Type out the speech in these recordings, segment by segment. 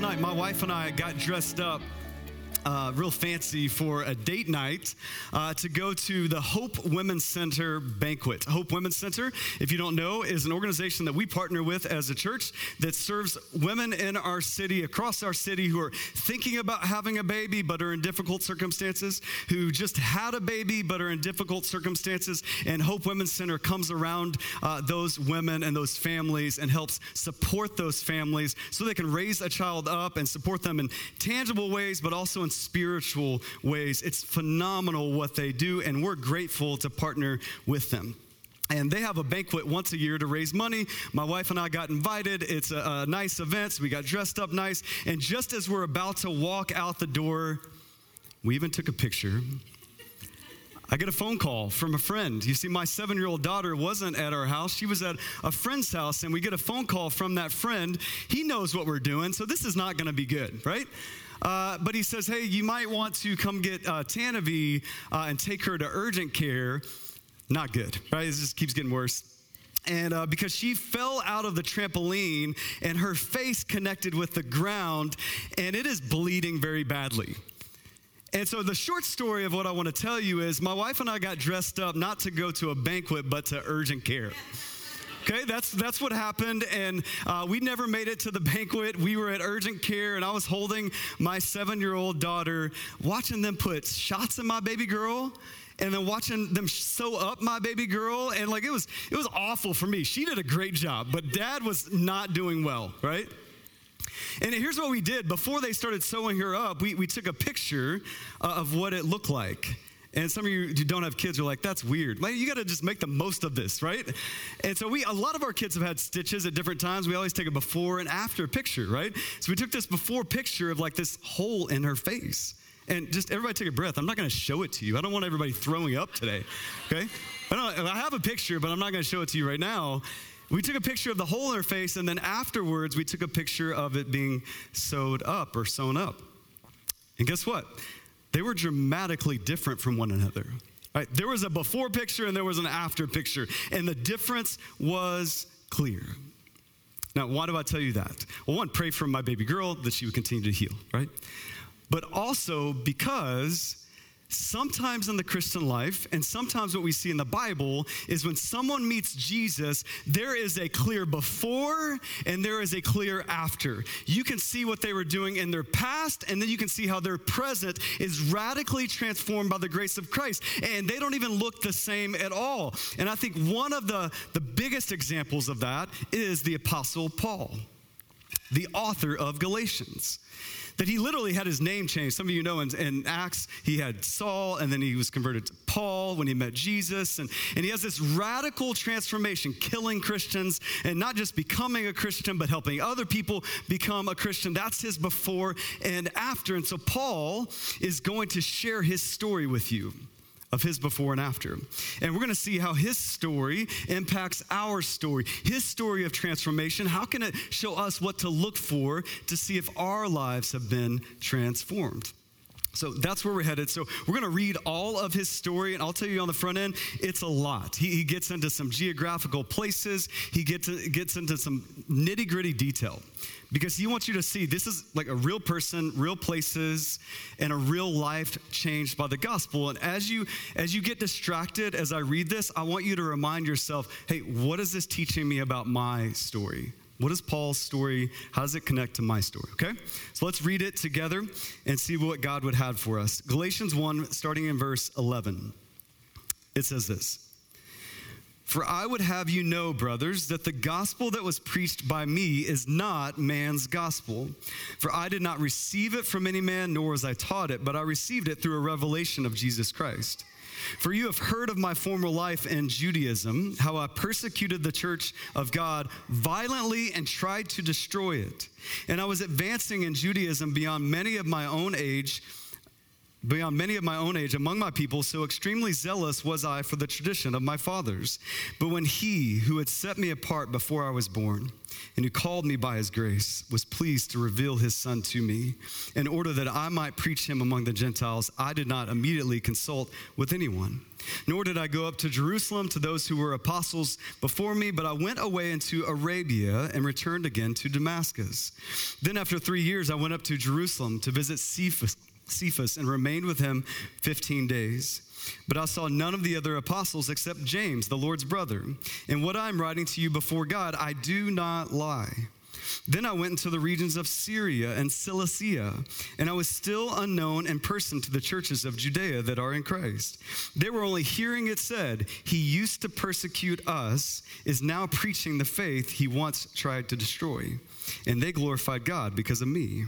last night, my wife and I got dressed up uh, real fancy for a date night uh, to go to the Hope Women's Center banquet. Hope Women's Center, if you don't know, is an organization that we partner with as a church that serves women in our city, across our city, who are thinking about having a baby but are in difficult circumstances, who just had a baby but are in difficult circumstances. And Hope Women's Center comes around uh, those women and those families and helps support those families so they can raise a child up and support them in tangible ways, but also in spiritual ways. It's phenomenal what they do, and we're grateful to partner with them. And they have a banquet once a year to raise money. My wife and I got invited. It's a, a, nice event. So we got dressed up nice. And just as we're about to walk out the door, we even took a picture. I get a phone call from a friend. You see, my seven year old daughter wasn't at our house. She was at a friend's house, and we get a phone call from that friend. He knows what we're doing, so this is not going to be good, right? Uh, but he says, hey, you might want to come get uh, Tanavi uh, and take her to urgent care. Not good, right? It just keeps getting worse and uh, because she fell out of the trampoline and her face connected with the ground and it is bleeding very badly and so the short story of what i want to tell you is my wife and i got dressed up not to go to a banquet but to urgent care Okay, that's that's what happened, and uh, we never made it to the banquet. We were at urgent care, and I was holding my seven-year-old daughter, watching them put shots in my baby girl, and then watching them sew up my baby girl, and like it was it was awful for me. She did a great job, but Dad was not doing well, right? And here's what we did before they started sewing her up. We we took a picture uh, of what it looked like. And some of you who don't have kids are like, that's weird. Like, you got to just make the most of this, right? And so we, a lot of our kids have had stitches at different times. We always take a before and after picture, right? So we took this before picture of like this hole in her face. And just everybody take a breath. I'm not going to show it to you. I don't want everybody throwing up today, okay? I, I have a picture, but I'm not going to show it to you right now. We took a picture of the hole in her face, and then afterwards, we took a picture of it being sewed up or sewn up. And guess what? They were dramatically different from one another. Right? There was a before picture and there was an after picture, and the difference was clear. Now, why do I tell you that? Well, one, pray for my baby girl that she would continue to heal, right? But also because sometimes in the Christian life, and sometimes what we see in the Bible, is when someone meets Jesus, there is a clear before and there is a clear after. You can see what they were doing in their past, and then you can see how their present is radically transformed by the grace of Christ. And they don't even look the same at all. And I think one of the, the biggest examples of that is the Apostle Paul, the author of Galatians that he literally had his name changed. Some of you know in, in, Acts, he had Saul, and then he was converted to Paul when he met Jesus. And, and he has this radical transformation, killing Christians and not just becoming a Christian, but helping other people become a Christian. That's his before and after. And so Paul is going to share his story with you of his before and after. And we're going to see how his story impacts our story, his story of transformation. How can it show us what to look for to see if our lives have been transformed? So that's where we're headed. So we're going to read all of his story, and I'll tell you on the front end, it's a lot. He, he gets into some geographical places, he gets, gets into some nitty gritty detail because he wants you to see this is like a real person, real places, and a real life changed by the gospel. And as you as you get distracted as I read this, I want you to remind yourself, hey, what is this teaching me about my story? What is Paul's story? How does it connect to my story? Okay? So let's read it together and see what God would have for us. Galatians 1, starting in verse 11. It says this For I would have you know, brothers, that the gospel that was preached by me is not man's gospel. For I did not receive it from any man, nor was I taught it, but I received it through a revelation of Jesus Christ. For you have heard of my former life in Judaism, how I persecuted the church of God violently and tried to destroy it. And I was advancing in Judaism beyond many of my own age beyond many of my own age among my people, so extremely zealous was I for the tradition of my fathers. But when he who had set me apart before I was born, and who called me by his grace, was pleased to reveal his son to me, in order that I might preach him among the Gentiles, I did not immediately consult with anyone Nor did I go up to Jerusalem to those who were apostles before me, but I went away into Arabia and returned again to Damascus. Then, after three years, I went up to Jerusalem to visit Cephas, Cephas and remained with him 15 days. But I saw none of the other apostles except James, the Lord's brother. And what I am writing to you before God, I do not lie. Then I went into the regions of Syria and Cilicia, and I was still unknown in person to the churches of Judea that are in Christ. They were only hearing it said, He used to persecute us, is now preaching the faith he once tried to destroy. And they glorified God because of me.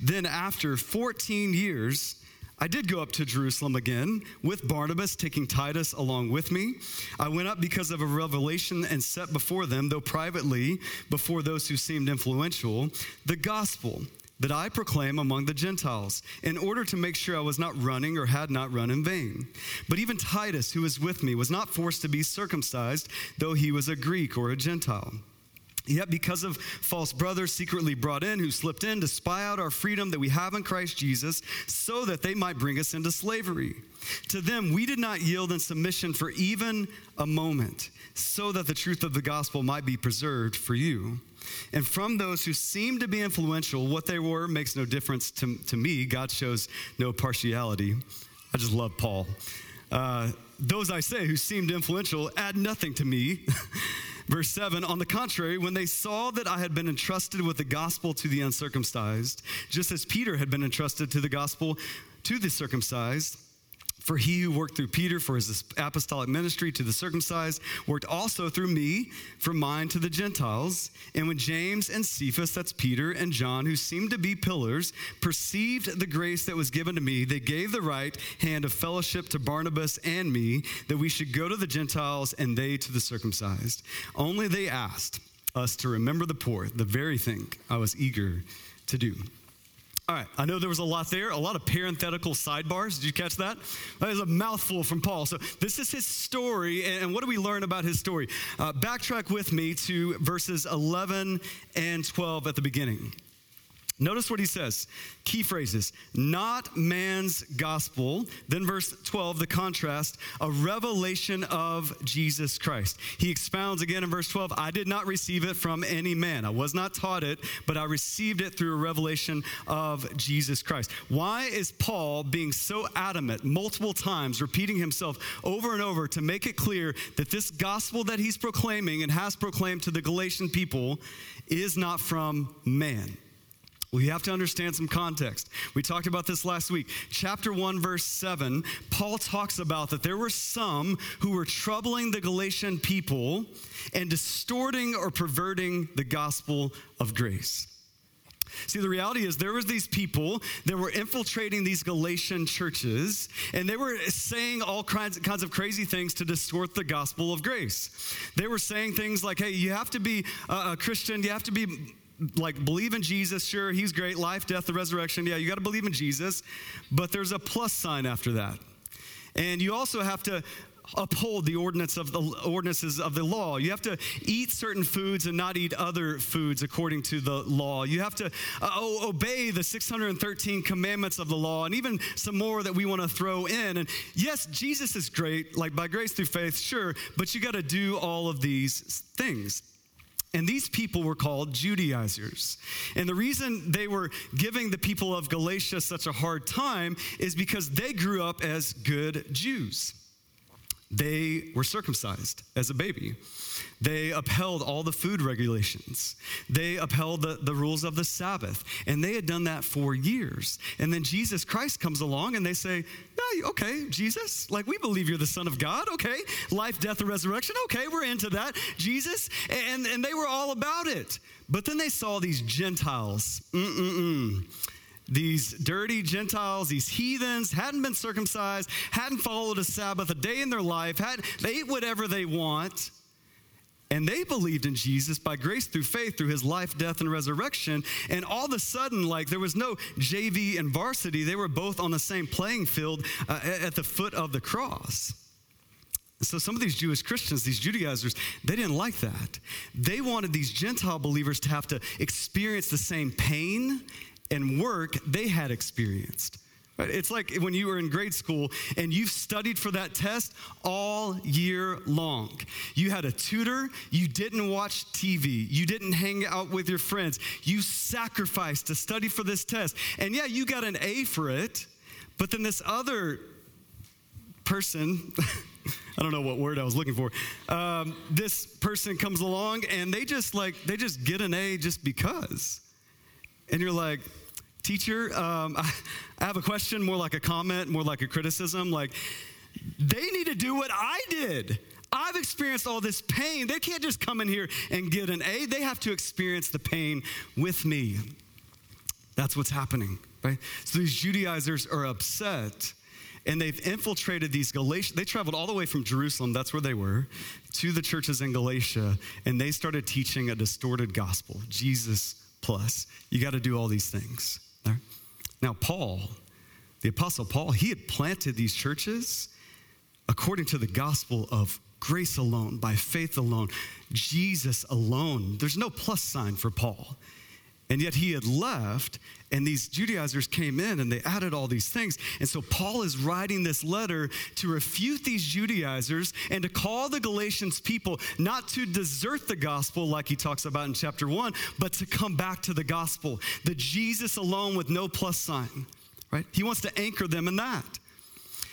Then, after 14 years, I did go up to Jerusalem again with Barnabas, taking Titus along with me. I went up because of a revelation and set before them, though privately, before those who seemed influential, the gospel that I proclaim among the Gentiles, in order to make sure I was not running or had not run in vain. But even Titus, who was with me, was not forced to be circumcised, though he was a Greek or a Gentile. Yet, because of false brothers secretly brought in who slipped in to spy out our freedom that we have in Christ Jesus, so that they might bring us into slavery. To them, we did not yield in submission for even a moment, so that the truth of the gospel might be preserved for you. And from those who seem to be influential, what they were makes no difference to, to me. God shows no partiality. I just love Paul. Uh, those I say who seemed influential add nothing to me. Verse 7 On the contrary, when they saw that I had been entrusted with the gospel to the uncircumcised, just as Peter had been entrusted to the gospel to the circumcised, for he who worked through Peter for his apostolic ministry to the circumcised worked also through me for mine to the Gentiles. And when James and Cephas, that's Peter and John, who seemed to be pillars, perceived the grace that was given to me, they gave the right hand of fellowship to Barnabas and me that we should go to the Gentiles and they to the circumcised. Only they asked us to remember the poor, the very thing I was eager to do. All right, I know there was a lot there, a lot of parenthetical sidebars. Did you catch that? That is a mouthful from Paul. So, this is his story, and what do we learn about his story? Uh, backtrack with me to verses 11 and 12 at the beginning. Notice what he says. Key phrases. Not man's gospel. Then, verse 12, the contrast, a revelation of Jesus Christ. He expounds again in verse 12 I did not receive it from any man. I was not taught it, but I received it through a revelation of Jesus Christ. Why is Paul being so adamant, multiple times, repeating himself over and over to make it clear that this gospel that he's proclaiming and has proclaimed to the Galatian people is not from man? We have to understand some context. We talked about this last week. Chapter 1, verse 7, Paul talks about that there were some who were troubling the Galatian people and distorting or perverting the gospel of grace. See, the reality is there was these people that were infiltrating these Galatian churches, and they were saying all kinds, kinds of crazy things to distort the gospel of grace. They were saying things like, hey, you have to be a Christian, you have to be like believe in Jesus, sure, he's great, life, death, the resurrection. Yeah, you got to believe in Jesus, but there's a plus sign after that. And you also have to uphold the ordinance of the ordinances of the law. You have to eat certain foods and not eat other foods according to the law. You have to uh, obey the 613 commandments of the law and even some more that we want to throw in. And yes, Jesus is great, like by grace through faith, sure, but you got to do all of these things. And these people were called Judaizers. And the reason they were giving the people of Galatia such a hard time is because they grew up as good Jews. They were circumcised as a baby. They upheld all the food regulations. They upheld the, the rules of the Sabbath. And they had done that for years. And then Jesus Christ comes along and they say, okay, Jesus, like we believe you're the Son of God. Okay. Life, death, and resurrection. Okay, we're into that. Jesus. And, and they were all about it. But then they saw these Gentiles. Mm-mm-mm these dirty Gentiles, these heathens, hadn't been circumcised, hadn't followed a Sabbath a day in their life, had, they ate whatever they want. And they believed in Jesus by grace through faith, through his life, death, and resurrection. And all of a sudden, like there was no JV and varsity, they were both on the same playing field uh, at the foot of the cross. So some of these Jewish Christians, these Judaizers, they didn't like that. They wanted these Gentile believers to have to experience the same pain and work they had experienced. It's like when you were in grade school and you've studied for that test all year long. You had a tutor, you didn't watch TV, you didn't hang out with your friends, you sacrificed to study for this test. And yeah, you got an A for it, but then this other person, I don't know what word I was looking for, um, this person comes along and they just like, they just get an A just because. And you're like, teacher, um, I, I have a question, more like a comment, more like a criticism. Like, they need to do what I did. I've experienced all this pain. They can't just come in here and get an A. They have to experience the pain with me. That's what's happening, right? So these Judaizers are upset and they've infiltrated these Galatians. They traveled all the way from Jerusalem, that's where they were, to the churches in Galatia, and they started teaching a distorted gospel Jesus plus. You got to do all these things. Now, Paul, the Apostle Paul, he had planted these churches according to the gospel of grace alone, by faith alone, Jesus alone. There's no plus sign for Paul. And yet he had left, and these Judaizers came in and they added all these things. And so Paul is writing this letter to refute these Judaizers and to call the Galatians people not to desert the gospel like he talks about in chapter one, but to come back to the gospel, the Jesus alone with no plus sign, right? He wants to anchor them in that.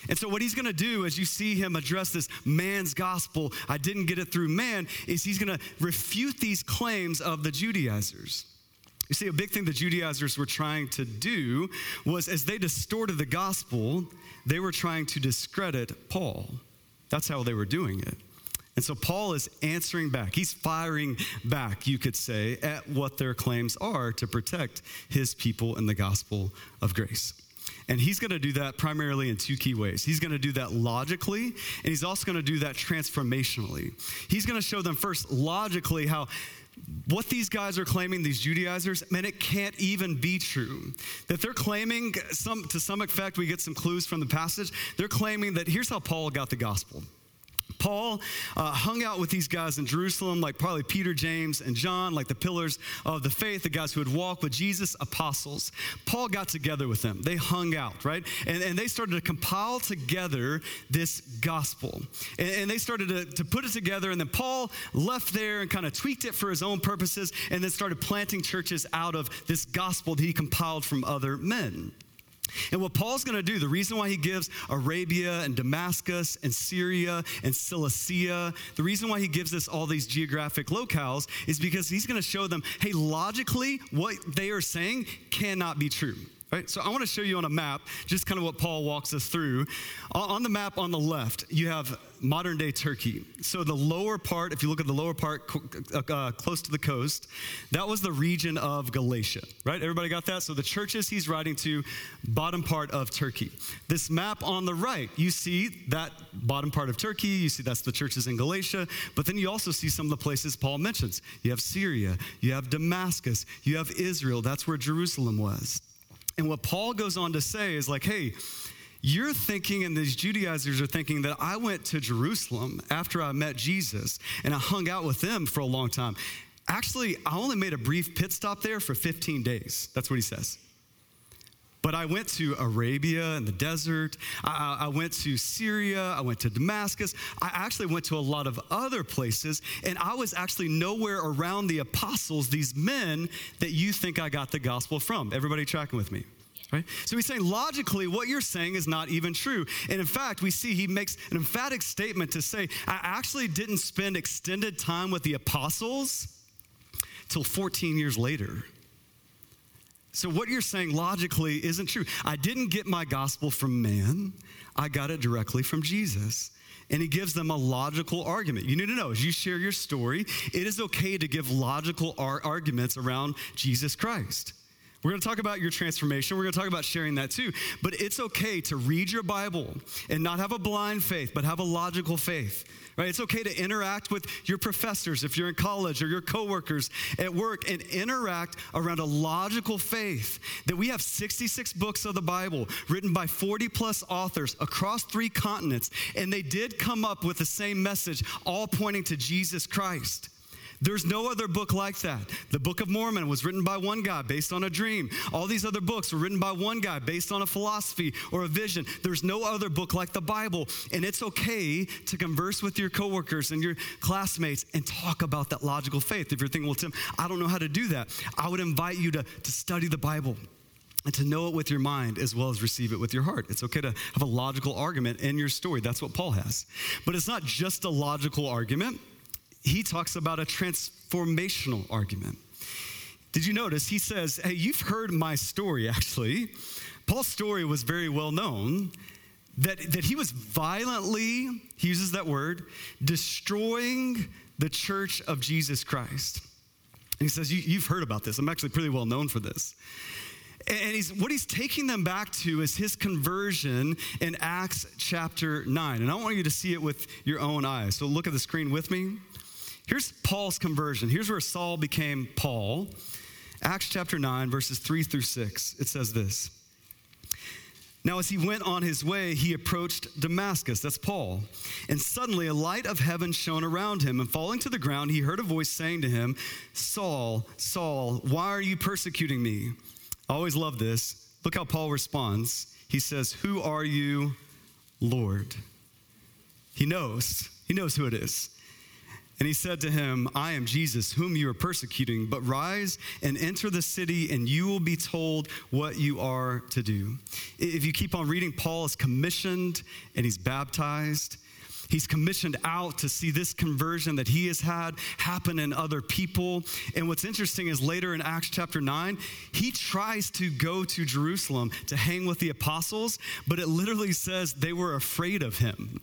And so, what he's gonna do as you see him address this man's gospel, I didn't get it through man, is he's gonna refute these claims of the Judaizers. You see, a big thing the Judaizers were trying to do was as they distorted the gospel, they were trying to discredit Paul. That's how they were doing it. And so Paul is answering back. He's firing back, you could say, at what their claims are to protect his people in the gospel of grace. And he's going to do that primarily in two key ways. He's going to do that logically, and he's also going to do that transformationally. He's going to show them first logically how what these guys are claiming, these Judaizers, man, it can't even be true. That they're claiming, some, to some effect, we get some clues from the passage, they're claiming that here's how Paul got the gospel. Paul uh, hung out with these guys in Jerusalem, like probably Peter, James, and John, like the pillars of the faith, the guys who would walk with Jesus, apostles. Paul got together with them. They hung out, right? And, and they started to compile together this gospel. And, and they started to, to put it together. And then Paul left there and kind of tweaked it for his own purposes and then started planting churches out of this gospel that he compiled from other men. And what Paul's going to do, the reason why he gives Arabia and Damascus and Syria and Cilicia, the reason why he gives us all these geographic locales is because he's going to show them, hey, logically, what they are saying cannot be true. Right? So I want to show you on a map just kind of what Paul walks us through. On the map on the left, you have modern day Turkey. So the lower part, if you look at the lower part uh, uh, close to the coast, that was the region of Galatia, right? Everybody got that? So the churches he's writing to, bottom part of Turkey. This map on the right, you see that bottom part of Turkey, you see that's the churches in Galatia, but then you also see some of the places Paul mentions. You have Syria, you have Damascus, you have Israel, that's where Jerusalem was. And what Paul goes on to say is like, hey, you're thinking, and these Judaizers are thinking, that I went to Jerusalem after I met Jesus and I hung out with them for a long time. Actually, I only made a brief pit stop there for 15 days. That's what he says. But I went to Arabia and the desert. I, I, went to Syria. I went to Damascus. I actually went to a lot of other places. And I was actually nowhere around the apostles, these men that you think I got the gospel from. Everybody tracking with me? Right? So he's saying logically, what you're saying is not even true. And in fact, we see he makes an emphatic statement to say, I actually didn't spend extended time with the apostles till 14 years later. So, what you're saying logically isn't true. I didn't get my gospel from man, I got it directly from Jesus. And he gives them a logical argument. You need to know as you share your story, it is okay to give logical ar- arguments around Jesus Christ. We're going to talk about your transformation. We're going to talk about sharing that too. But it's okay to read your Bible and not have a blind faith, but have a logical faith. Right? It's okay to interact with your professors if you're in college or your coworkers at work and interact around a logical faith. That we have 66 books of the Bible written by 40 plus authors across three continents, and they did come up with the same message, all pointing to Jesus Christ. There's no other book like that. The Book of Mormon was written by one guy based on a dream. All these other books were written by one guy based on a philosophy or a vision. There's no other book like the Bible. And it's okay to converse with your coworkers and your classmates and talk about that logical faith. If you're thinking, well, Tim, I don't know how to do that, I would invite you to, to study the Bible and to know it with your mind as well as receive it with your heart. It's okay to have a logical argument in your story. That's what Paul has. But it's not just a logical argument he talks about a transformational argument. Did you notice? He says, Hey, you've heard my story, actually. Paul's story was very well known that, that he was violently, he uses that word, destroying the church of Jesus Christ. And he says, you, have heard about this. I'm actually pretty well known for this. And he's, what he's taking them back to is his conversion in Acts chapter 9. And I want you to see it with your own eyes. So look at the screen with me. Here's Paul's conversion. Here's where Saul became Paul. Acts chapter 9, verses 3 through 6. It says this. Now, as he went on his way, he approached Damascus. That's Paul. And suddenly a light of heaven shone around him. And falling to the ground, he heard a voice saying to him, Saul, Saul, why are you persecuting me? I always love this. Look how Paul responds. He says, Who are you, Lord? He knows. He knows who it is. And he said to him, I am Jesus, whom you are persecuting, but rise and enter the city, and you will be told what you are to do. If you keep on reading, Paul is commissioned and he's baptized. He's commissioned out to see this conversion that he has had happen in other people. And what's interesting is later in Acts chapter 9, he tries to go to Jerusalem to hang with the apostles, but it literally says they were afraid of him.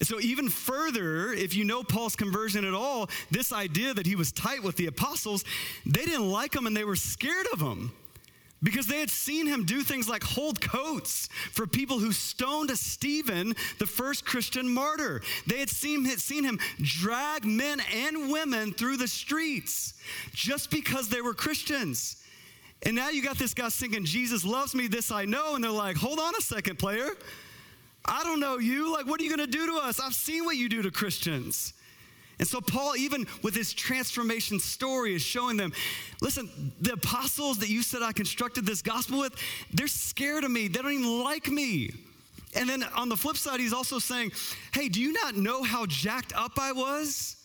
And so, even further, if you know Paul's conversion at all, this idea that he was tight with the apostles, they didn't like him and they were scared of him because they had seen him do things like hold coats for people who stoned Stephen, the first Christian martyr. They had seen, had seen him drag men and women through the streets just because they were Christians. And now you got this guy singing, Jesus loves me, this I know. And they're like, hold on a second, player. I don't know you. Like, what are you going to do to us? I've seen what you do to Christians. And so, Paul, even with his transformation story, is showing them listen, the apostles that you said I constructed this gospel with, they're scared of me. They don't even like me. And then on the flip side, he's also saying, hey, do you not know how jacked up I was?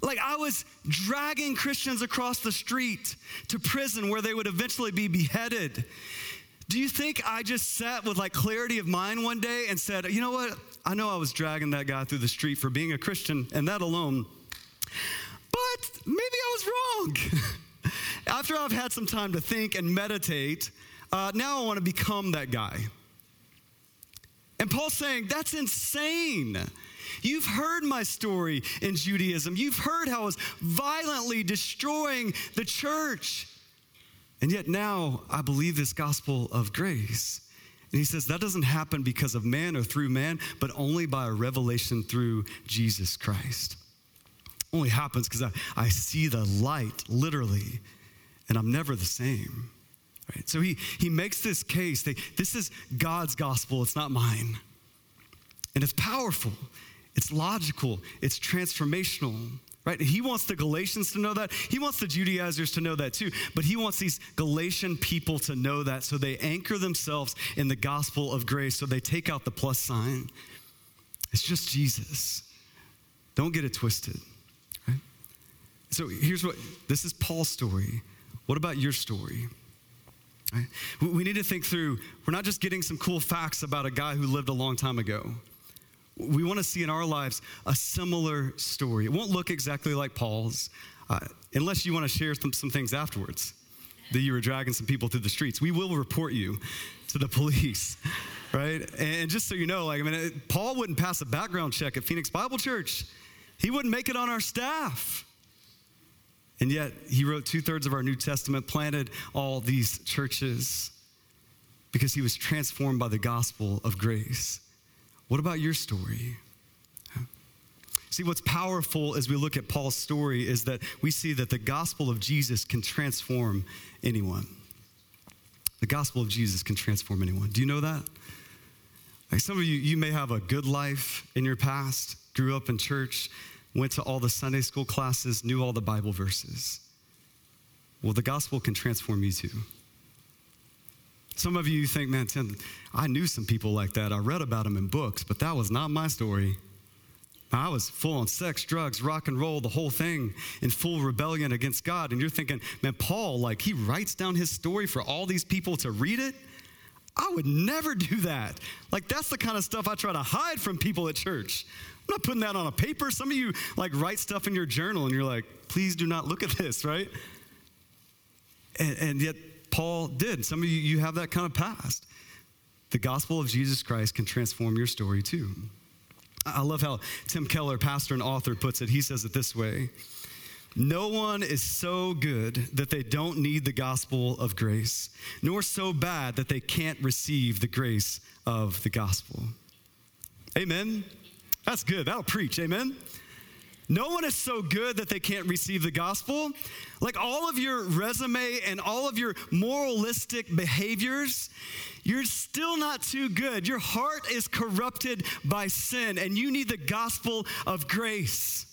Like, I was dragging Christians across the street to prison where they would eventually be beheaded. Do you think I just sat with like clarity of mind one day and said, you know what? I know I was dragging that guy through the street for being a Christian and that alone, but maybe I was wrong. After I've had some time to think and meditate, uh, now I want to become that guy. And Paul's saying, that's insane. You've heard my story in Judaism. You've heard how I was violently destroying the church. And yet now I believe this gospel of grace. And he says that doesn't happen because of man or through man, but only by a revelation through Jesus Christ. Only happens because I, I see the light literally, and I'm never the same. Right? So he, he makes this case that this is God's gospel, it's not mine. And it's powerful, it's logical, it's transformational right? He wants the Galatians to know that. He wants the Judaizers to know that too. But he wants these Galatian people to know that so they anchor themselves in the gospel of grace, so they take out the plus sign. It's just Jesus. Don't get it twisted, right? So here's what this is Paul's story. What about your story? Right? We need to think through, we're not just getting some cool facts about a guy who lived a long time ago. We want to see in our lives a similar story. It won't look exactly like Paul's, uh, unless you want to share some, some things afterwards that you were dragging some people through the streets. We will report you to the police, right? And just so you know, like, I mean, Paul wouldn't pass a background check at Phoenix Bible Church, he wouldn't make it on our staff. And yet, he wrote two thirds of our New Testament, planted all these churches because he was transformed by the gospel of grace. What about your story? See, what's powerful as we look at Paul's story is that we see that the gospel of Jesus can transform anyone. The gospel of Jesus can transform anyone. Do you know that? Like some of you, you may have a good life in your past, grew up in church, went to all the Sunday school classes, knew all the Bible verses. Well, the gospel can transform you too. Some of you think, man, Tim, I knew some people like that. I read about them in books, but that was not my story. I was full on sex, drugs, rock and roll, the whole thing in full rebellion against God. And you're thinking, man, Paul, like, he writes down his story for all these people to read it. I would never do that. Like, that's the kind of stuff I try to hide from people at church. I'm not putting that on a paper. Some of you, like, write stuff in your journal and you're like, please do not look at this, right? And, and yet, Paul did. Some of you, you have that kind of past. The gospel of Jesus Christ can transform your story too. I love how Tim Keller, pastor and author, puts it. He says it this way No one is so good that they don't need the gospel of grace, nor so bad that they can't receive the grace of the gospel. Amen. That's good. That'll preach. Amen. No one is so good that they can't receive the gospel. Like all of your resume and all of your moralistic behaviors, you're still not too good. Your heart is corrupted by sin, and you need the gospel of grace.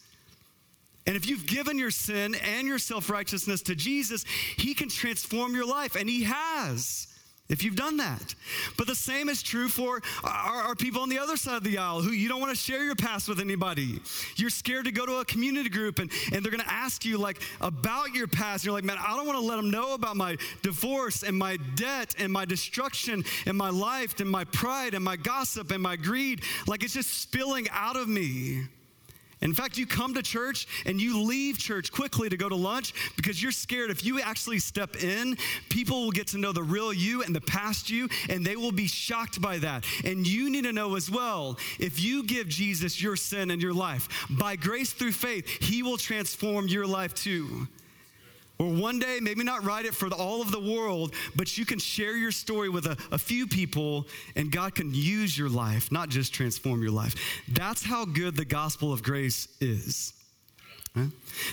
And if you've given your sin and your self righteousness to Jesus, He can transform your life, and He has if you've done that. But the same is true for our, our, people on the other side of the aisle who you don't want to share your past with anybody. You're scared to go to a community group and, and they're going to ask you like about your past. And You're like, man, I don't want to let them know about my divorce and my debt and my destruction and my life and my pride and my gossip and my greed. Like it's just spilling out of me. In fact, you come to church and you leave church quickly to go to lunch because you're scared if you actually step in, people will get to know the real you and the past you, and they will be shocked by that. And you need to know as well if you give Jesus your sin and your life, by grace through faith, he will transform your life too. Or one day, maybe not write it for the, all of the world, but you can share your story with a, a few people and God can use your life, not just transform your life. That's how good the gospel of grace is.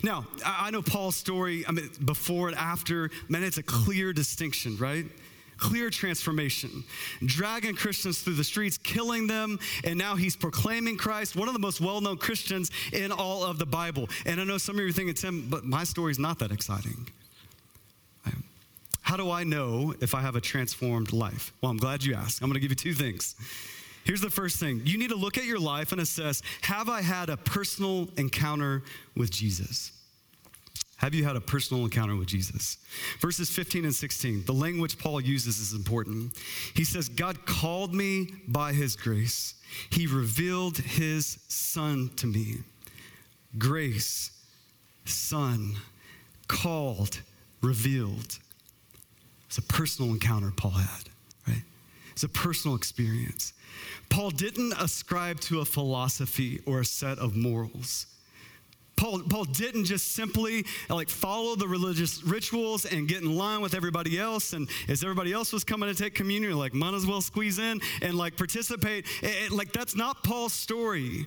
Now, I know Paul's story, I mean, before and after, man, it's a clear distinction, right? Clear transformation, dragging Christians through the streets, killing them, and now he's proclaiming Christ, one of the most well known Christians in all of the Bible. And I know some of you are thinking, Tim, but my story's not that exciting. How do I know if I have a transformed life? Well, I'm glad you asked. I'm going to give you two things. Here's the first thing you need to look at your life and assess have I had a personal encounter with Jesus? Have you had a personal encounter with Jesus? Verses 15 and 16, the language Paul uses is important. He says, God called me by his grace, he revealed his son to me. Grace, son, called, revealed. It's a personal encounter Paul had, right? It's a personal experience. Paul didn't ascribe to a philosophy or a set of morals. Paul, Paul didn't just simply like follow the religious rituals and get in line with everybody else. And as everybody else was coming to take communion, like might as well squeeze in and like participate. It, it, like that's not Paul's story.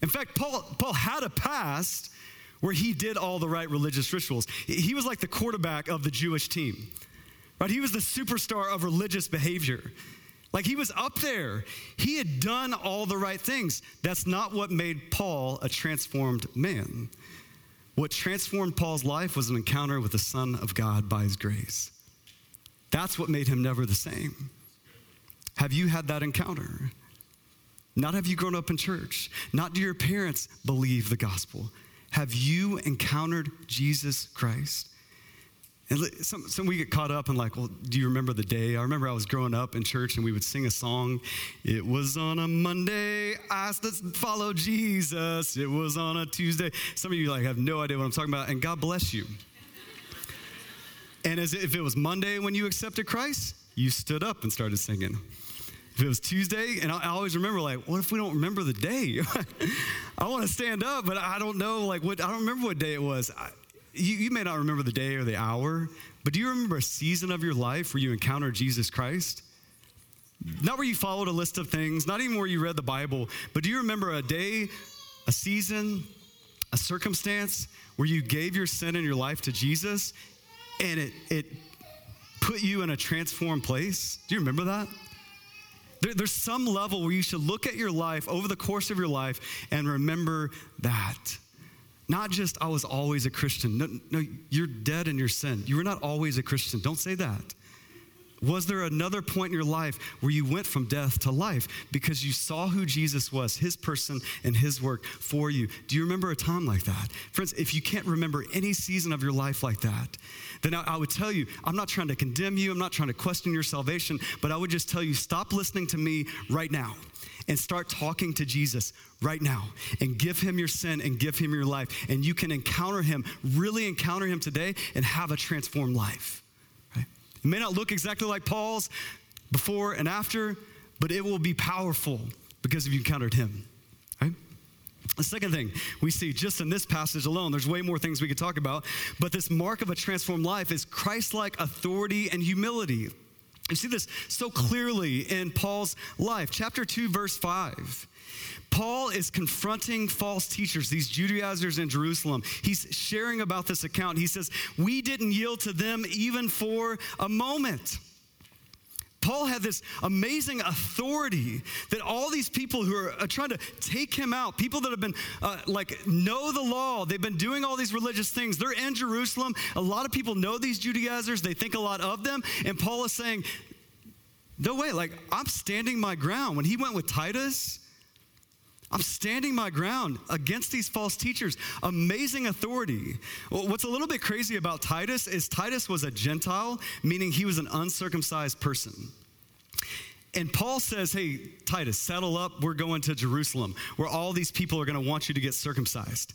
In fact, Paul, Paul had a past where he did all the right religious rituals. He was like the quarterback of the Jewish team, right? He was the superstar of religious behavior. Like he was up there. He had done all the right things. That's not what made Paul a transformed man. What transformed Paul's life was an encounter with the Son of God by his grace. That's what made him never the same. Have you had that encounter? Not have you grown up in church. Not do your parents believe the gospel. Have you encountered Jesus Christ? And some, some we get caught up in like, well, do you remember the day? I remember I was growing up in church and we would sing a song. It was on a Monday, I follow Jesus. It was on a Tuesday. Some of you like have no idea what I'm talking about, and God bless you. And as if it was Monday when you accepted Christ, you stood up and started singing. If it was Tuesday, and I, always remember, like, what if we don't remember the day? I want to stand up, but I don't know, like, what, I don't remember what day it was. I, you, you may not remember the day or the hour, but do you remember a season of your life where you encountered Jesus Christ? Not where you followed a list of things, not even where you read the Bible, but do you remember a day, a season, a circumstance where you gave your sin and your life to Jesus and it, it put you in a transformed place? Do you remember that? There, there's some level where you should look at your life over the course of your life and remember that. Not just, I was always a Christian. No, no, you're dead in your sin. You were not always a Christian. Don't say that. Was there another point in your life where you went from death to life because you saw who Jesus was, his person and his work for you? Do you remember a time like that? Friends, if you can't remember any season of your life like that, then I, I would tell you, I'm not trying to condemn you, I'm not trying to question your salvation, but I would just tell you, stop listening to me right now and start talking to Jesus right now and give him your sin and give him your life. And you can encounter him, really encounter him today and have a transformed life. It may not look exactly like Paul's before and after, but it will be powerful because you've encountered him. Right? The second thing we see just in this passage alone, there's way more things we could talk about, but this mark of a transformed life is Christ like authority and humility. You see this so clearly in Paul's life. Chapter 2, verse 5. Paul is confronting false teachers, these Judaizers in Jerusalem. He's sharing about this account. He says, We didn't yield to them even for a moment. Paul had this amazing authority that all these people who are uh, trying to take him out, people that have been uh, like know the law, they've been doing all these religious things. They're in Jerusalem. A lot of people know these Judaizers, they think a lot of them. And Paul is saying, No way, like I'm standing my ground. When he went with Titus, I'm standing my ground against these false teachers. Amazing authority. What's a little bit crazy about Titus is Titus was a Gentile, meaning he was an uncircumcised person. And Paul says, Hey, Titus, settle up. We're going to Jerusalem, where all these people are going to want you to get circumcised.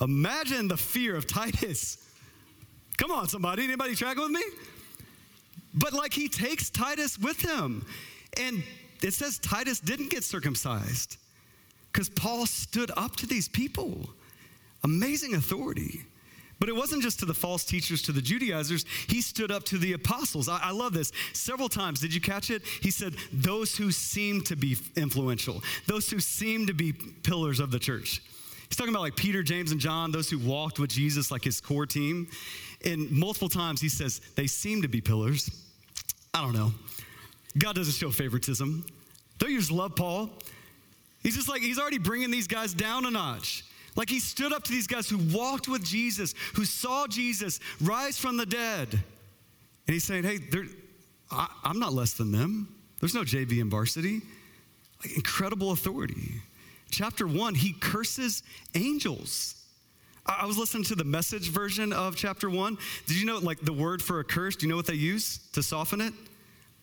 Imagine the fear of Titus. Come on, somebody. Anybody tracking with me? But like he takes Titus with him. And it says Titus didn't get circumcised because Paul stood up to these people. Amazing authority. But it wasn't just to the false teachers, to the Judaizers. He stood up to the apostles. I, I, love this. Several times, did you catch it? He said, Those who seem to be influential, those who seem to be pillars of the church. He's talking about like Peter, James, and John, those who walked with Jesus, like his core team. And multiple times he says, They seem to be pillars. I don't know. God doesn't show favoritism. Don't you just love Paul? He's just like, he's already bringing these guys down a notch. Like he stood up to these guys who walked with Jesus, who saw Jesus rise from the dead. And he's saying, hey, I, am not less than them. There's no JV in varsity. Like incredible authority. Chapter one, he curses angels. I, I was listening to the message version of chapter one. Did you know, like, the word for accursed, do you know what they use to soften it?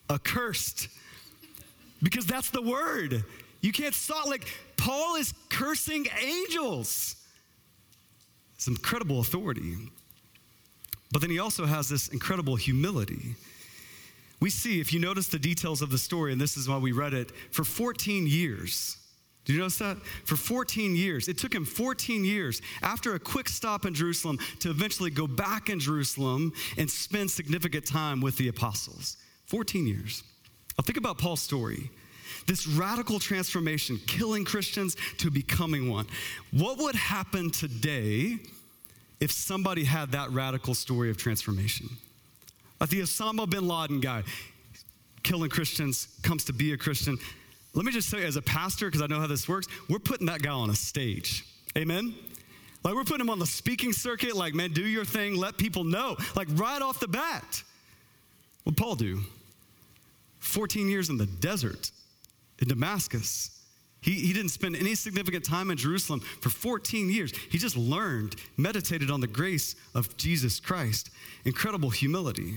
Accursed. Because that's the word. You can't stop. Like, Paul is cursing angels. It's incredible authority. But then he also has this incredible humility. We see, if you notice the details of the story, and this is why we read it, for 14 years. Do you notice that? For 14 years. It took him 14 years after a quick stop in Jerusalem to eventually go back in Jerusalem and spend significant time with the apostles. 14 years. Now, think about Paul's story. This radical transformation, killing Christians to becoming one. What would happen today if somebody had that radical story of transformation? Like the Osama bin Laden guy, killing Christians, comes to be a Christian. Let me just say, as a pastor, because I know how this works, we're putting that guy on a stage. Amen? Like we're putting him on the speaking circuit, like, man, do your thing, let people know. Like right off the bat. What'd Paul do? 14 years in the desert in Damascus. He, he didn't spend any significant time in Jerusalem for 14 years. He just learned, meditated on the grace of Jesus Christ. Incredible humility.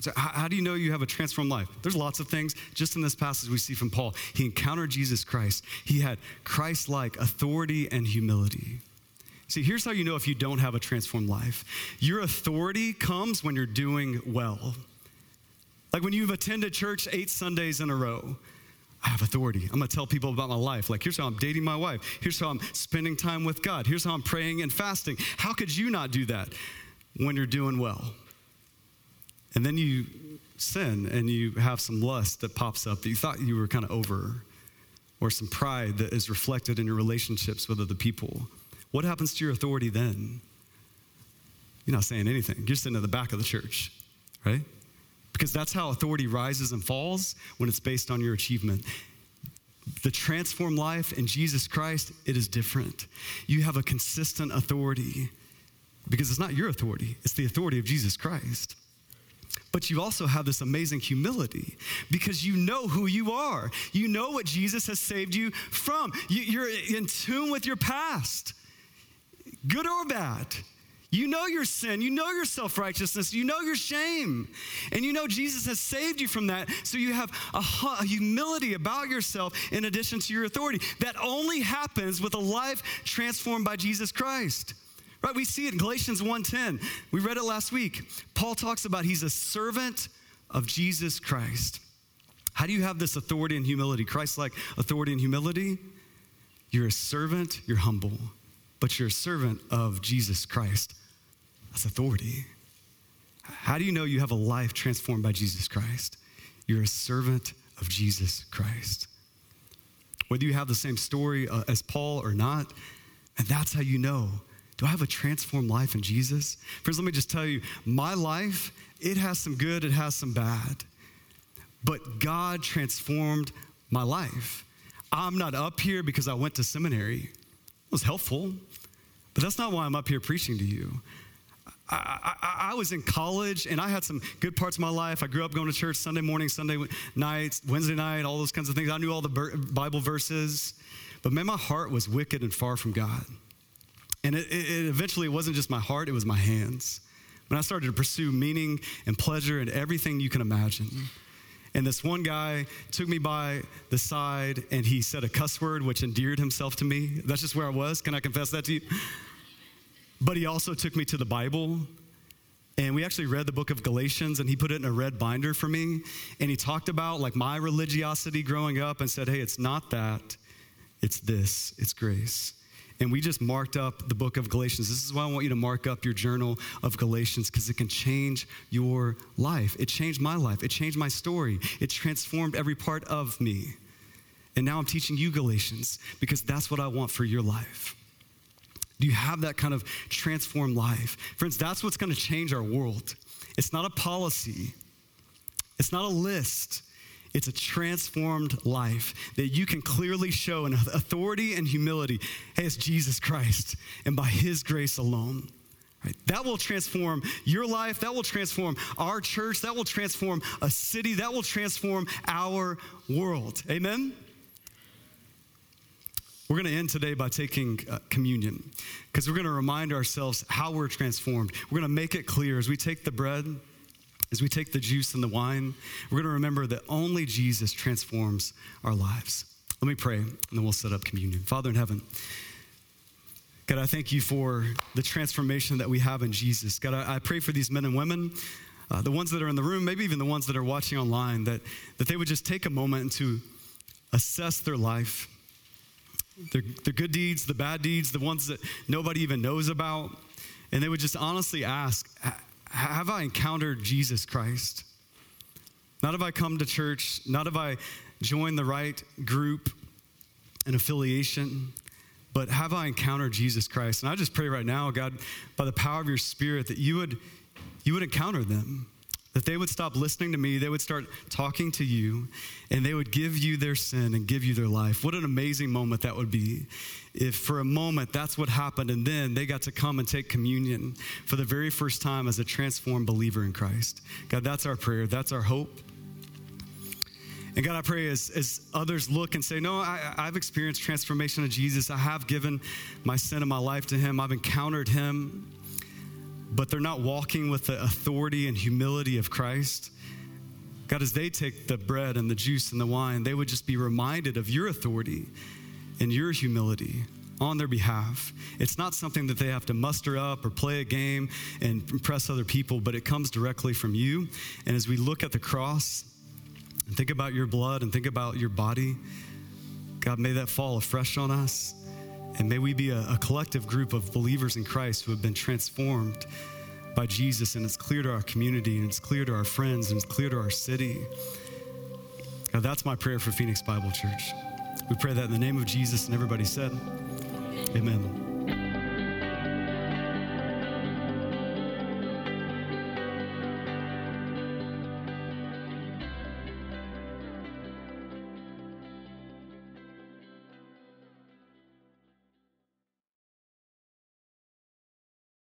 So, how, how, do you know you have a transformed life? There's lots of things. Just in this passage, we see from Paul, he encountered Jesus Christ. He had Christ like authority and humility. See, here's how you know if you don't have a transformed life your authority comes when you're doing well. Like when you've attended church eight Sundays in a row, I have authority. I'm gonna tell people about my life. Like, here's how I'm dating my wife. Here's how I'm spending time with God. Here's how I'm praying and fasting. How could you not do that when you're doing well? And then you sin and you have some lust that pops up that you thought you were kind of over, or some pride that is reflected in your relationships with other people. What happens to your authority then? You're not saying anything. You're sitting at the back of the church, right? Because that's how authority rises and falls when it's based on your achievement. The transformed life in Jesus Christ, it is different. You have a consistent authority because it's not your authority, it's the authority of Jesus Christ. But you also have this amazing humility because you know who you are. You know what Jesus has saved you from. You're in tune with your past, good or bad. You know your sin, you know your self righteousness, you know your shame, and you know Jesus has saved you from that. So you have a, humility about yourself in addition to your authority. That only happens with a life transformed by Jesus Christ. Right? We see it in Galatians 1:10. We read it last week. Paul talks about he's a servant of Jesus Christ. How do you have this authority and humility? Christ like authority and humility? You're a servant, you're humble, but you're a servant of Jesus Christ. That's authority. How do you know you have a life transformed by Jesus Christ? You're a servant of Jesus Christ. Whether you have the same story uh, as Paul or not, and that's how you know do I have a transformed life in Jesus? Friends, let me just tell you, my life, it has some good, it has some bad. But God transformed my life. I'm not up here because I went to seminary. It was helpful, but that's not why I'm up here preaching to you. I, I, I, was in college and I had some good parts of my life. I grew up going to church Sunday morning, Sunday nights, Wednesday night, all those kinds of things. I knew all the Bible verses, but man, my heart was wicked and far from God. And it, it eventually wasn't just my heart, it was my hands. When I started to pursue meaning and pleasure and everything you can imagine. And this one guy took me by the side and he said a cuss word which endeared himself to me. That's just where I was. Can I confess that to you? But he also took me to the Bible and we actually read the book of Galatians and he put it in a red binder for me. And he talked about like my religiosity growing up and said, hey, it's not that, it's this, it's grace and we just marked up the book of Galatians. This is why I want you to mark up your journal of Galatians because it can change your life. It changed my life, it changed my story, it transformed every part of me. And now I'm teaching you Galatians because that's what I want for your life. Do you have that kind of transformed life? Friends, that's what's going to change our world. It's not a policy, it's not a list. It's a transformed life that you can clearly show in authority and humility. Hey, it's Jesus Christ, and by His grace alone. Right? That will transform your life. That will transform our church. That will transform a city. That will transform our world. Amen? We're going to end today by taking uh, communion because we're going to remind ourselves how we're transformed. We're going to make it clear as we take the bread as we take the juice and the wine, we're going to remember that only Jesus transforms our lives. Let me pray, and then we'll set up communion. Father in heaven, God, I thank you for the transformation that we have in Jesus. God, I, I pray for these men and women, uh, the ones that are in the room, maybe even the ones that are watching online, that, that they would just take a moment to assess their life, their, their good deeds, the bad deeds, the ones that nobody even knows about, and they would just honestly ask, have I encountered Jesus Christ? Not have I come to church, not have I joined the right group and affiliation, but have I encountered Jesus Christ? And I just pray right now, God, by the power of your spirit, that you would you would encounter them that they would stop listening to me, they would start talking to you, and they would give you their sin and give you their life. What an amazing moment that would be if for a moment that's what happened, and then they got to come and take communion for the very first time as a transformed believer in Christ. God, that's our prayer, that's our hope. And God, I pray as, as others look and say, No, I, I've experienced transformation of Jesus. I have given my sin and my life to Him. I've encountered Him but they're not walking with the authority and humility of Christ. God, as they take the bread and the juice and the wine, they would just be reminded of your authority and your humility on their behalf. It's not something that they have to muster up or play a game and impress other people, but it comes directly from you. And as we look at the cross and think about your blood and think about your body, God, may that fall afresh on us. And may we be a, a collective group of believers in Christ who have been transformed by Jesus, and it's clear to our community, and it's clear to our friends, and it's clear to our city. God, that's my prayer for Phoenix Bible Church. We pray that in the name of Jesus, and everybody said, Amen.